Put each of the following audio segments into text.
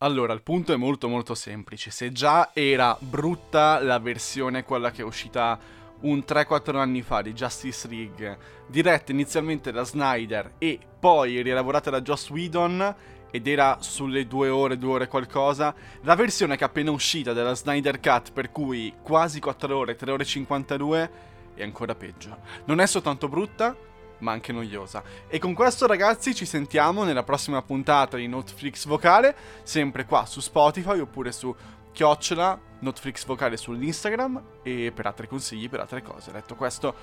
Allora, il punto è molto molto semplice. Se già era brutta la versione, quella che è uscita un 3-4 anni fa di Justice League, diretta inizialmente da Snyder e poi rielaborata da Joss Whedon, ed era sulle 2 ore, 2 ore qualcosa, la versione che è appena uscita della Snyder Cut, per cui quasi 4 ore, 3 ore e 52, è ancora peggio. Non è soltanto brutta, ma anche noiosa. E con questo ragazzi ci sentiamo nella prossima puntata di Netflix Vocale, sempre qua su Spotify oppure su chiocciola Netflix Vocale sull'Instagram e per altri consigli, per altre cose. Detto questo,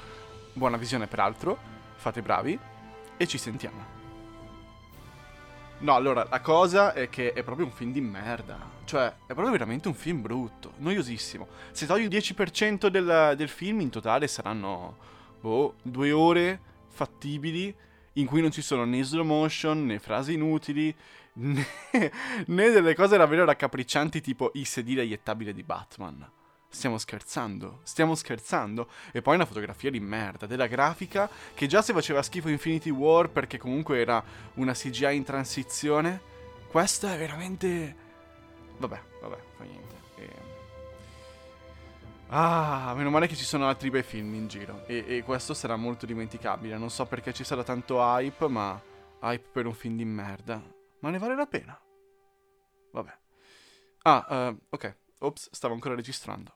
buona visione peraltro, fate bravi e ci sentiamo. No, allora, la cosa è che è proprio un film di merda. Cioè, è proprio veramente un film brutto, noiosissimo. Se togli il 10% del, del film, in totale saranno, boh, due ore fattibili in cui non ci sono né slow motion, né frasi inutili, né, né delle cose davvero raccapriccianti tipo i sedili aiettabili di Batman. Stiamo scherzando, stiamo scherzando. E poi una fotografia di merda, della grafica, che già se faceva schifo Infinity War perché comunque era una CGI in transizione. Questa è veramente... Vabbè, vabbè, fa niente. E... Ah, meno male che ci sono altri bei film in giro. E, e questo sarà molto dimenticabile. Non so perché ci sarà tanto hype, ma hype per un film di merda. Ma ne vale la pena. Vabbè. Ah, uh, ok. Ops, stavo ancora registrando.